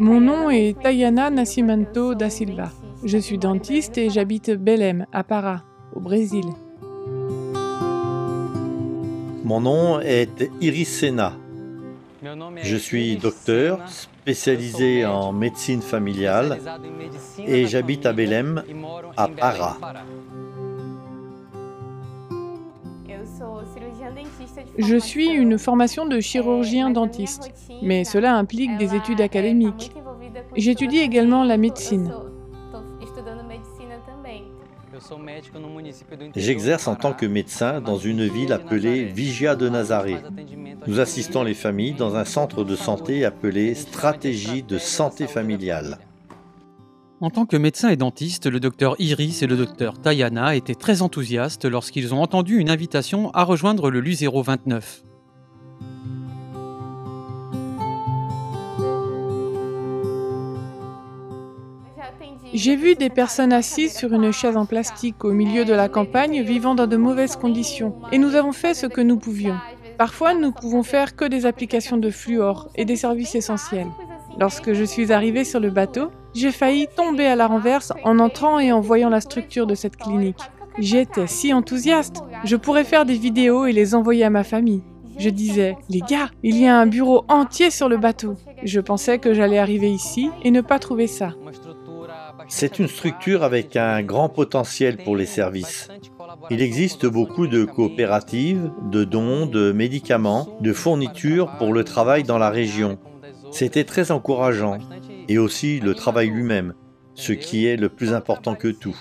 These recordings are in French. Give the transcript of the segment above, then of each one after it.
Mon nom est Tayana Nascimento da Silva. Je suis dentiste et j'habite Belém, à Pará, au Brésil. Mon nom est Iris Sena. Je suis docteur spécialisé en médecine familiale et j'habite à Belém, à Pará. Je suis une formation de chirurgien dentiste, mais cela implique des études académiques. J'étudie également la médecine. J'exerce en tant que médecin dans une ville appelée Vigia de Nazaré. Nous assistons les familles dans un centre de santé appelé Stratégie de santé familiale. En tant que médecin et dentiste, le docteur Iris et le docteur Tayana étaient très enthousiastes lorsqu'ils ont entendu une invitation à rejoindre le LU 029. J'ai vu des personnes assises sur une chaise en plastique au milieu de la campagne vivant dans de mauvaises conditions et nous avons fait ce que nous pouvions. Parfois, nous pouvons faire que des applications de fluor et des services essentiels. Lorsque je suis arrivée sur le bateau, j'ai failli tomber à la renverse en entrant et en voyant la structure de cette clinique. J'étais si enthousiaste. Je pourrais faire des vidéos et les envoyer à ma famille. Je disais, les gars, il y a un bureau entier sur le bateau. Je pensais que j'allais arriver ici et ne pas trouver ça. C'est une structure avec un grand potentiel pour les services. Il existe beaucoup de coopératives, de dons, de médicaments, de fournitures pour le travail dans la région. C'était très encourageant, et aussi le travail lui-même, ce qui est le plus important que tout.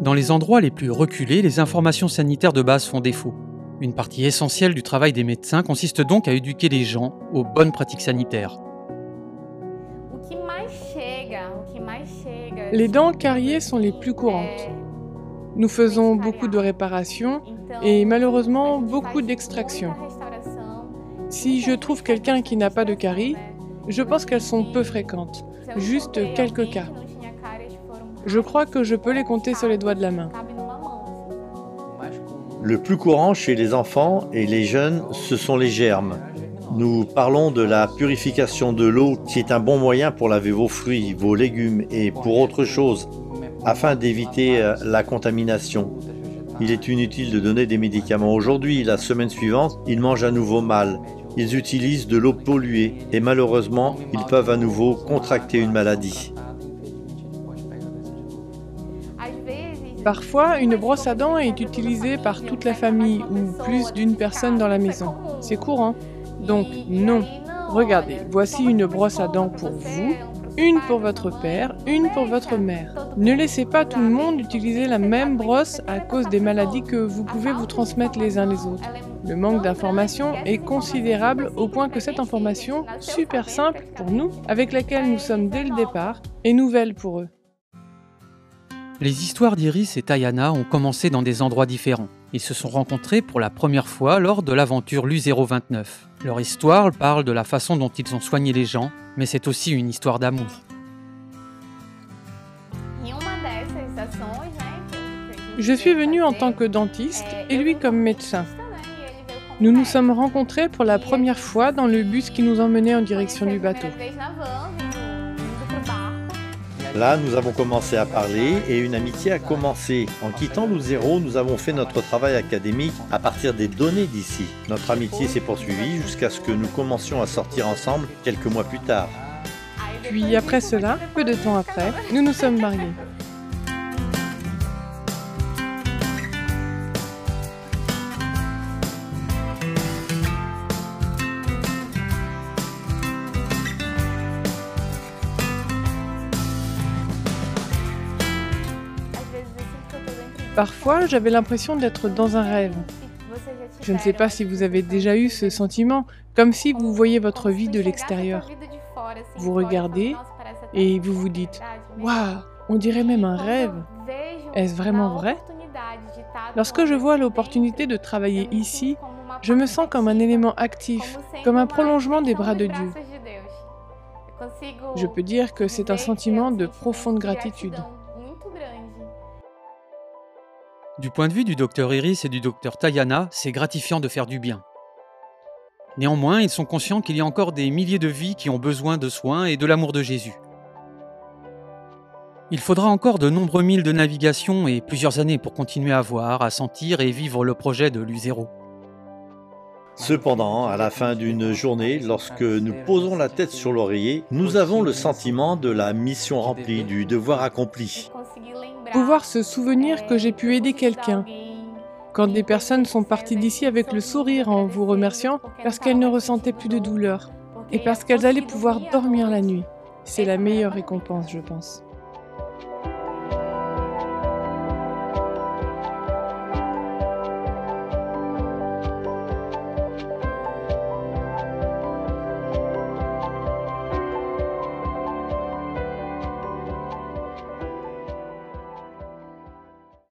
Dans les endroits les plus reculés, les informations sanitaires de base font défaut. Une partie essentielle du travail des médecins consiste donc à éduquer les gens aux bonnes pratiques sanitaires. Les dents carriées sont les plus courantes. Nous faisons beaucoup de réparations et malheureusement beaucoup d'extractions. Si je trouve quelqu'un qui n'a pas de caries, je pense qu'elles sont peu fréquentes, juste quelques cas. Je crois que je peux les compter sur les doigts de la main. Le plus courant chez les enfants et les jeunes, ce sont les germes. Nous parlons de la purification de l'eau qui est un bon moyen pour laver vos fruits, vos légumes et pour autre chose, afin d'éviter euh, la contamination. Il est inutile de donner des médicaments aujourd'hui, la semaine suivante, ils mangent à nouveau mal. Ils utilisent de l'eau polluée et malheureusement, ils peuvent à nouveau contracter une maladie. Parfois, une brosse à dents est utilisée par toute la famille ou plus d'une personne dans la maison. C'est courant. Donc non. Regardez, voici une brosse à dents pour vous, une pour votre père, une pour votre mère. Ne laissez pas tout le monde utiliser la même brosse à cause des maladies que vous pouvez vous transmettre les uns les autres. Le manque d'information est considérable au point que cette information, super simple pour nous, avec laquelle nous sommes dès le départ, est nouvelle pour eux. Les histoires d'Iris et Tayana ont commencé dans des endroits différents. Ils se sont rencontrés pour la première fois lors de l'aventure LU029. Leur histoire parle de la façon dont ils ont soigné les gens, mais c'est aussi une histoire d'amour. Je suis venue en tant que dentiste et lui comme médecin. Nous nous sommes rencontrés pour la première fois dans le bus qui nous emmenait en direction du bateau. Là, nous avons commencé à parler et une amitié a commencé. En quittant Luzero, nous avons fait notre travail académique à partir des données d'ici. Notre amitié s'est poursuivie jusqu'à ce que nous commencions à sortir ensemble quelques mois plus tard. Puis après cela, peu de temps après, nous nous sommes mariés. Parfois, j'avais l'impression d'être dans un rêve. Je ne sais pas si vous avez déjà eu ce sentiment, comme si vous voyez votre vie de l'extérieur. Vous regardez et vous vous dites Waouh, on dirait même un rêve. Est-ce vraiment vrai? Lorsque je vois l'opportunité de travailler ici, je me sens comme un élément actif, comme un prolongement des bras de Dieu. Je peux dire que c'est un sentiment de profonde gratitude. Du point de vue du docteur Iris et du docteur Tayana, c'est gratifiant de faire du bien. Néanmoins, ils sont conscients qu'il y a encore des milliers de vies qui ont besoin de soins et de l'amour de Jésus. Il faudra encore de nombreux milles de navigation et plusieurs années pour continuer à voir, à sentir et vivre le projet de l'U0. Cependant, à la fin d'une journée, lorsque nous posons la tête sur l'oreiller, nous avons le sentiment de la mission remplie, du devoir accompli. Pouvoir se souvenir que j'ai pu aider quelqu'un. Quand des personnes sont parties d'ici avec le sourire en vous remerciant parce qu'elles ne ressentaient plus de douleur et parce qu'elles allaient pouvoir dormir la nuit. C'est la meilleure récompense, je pense.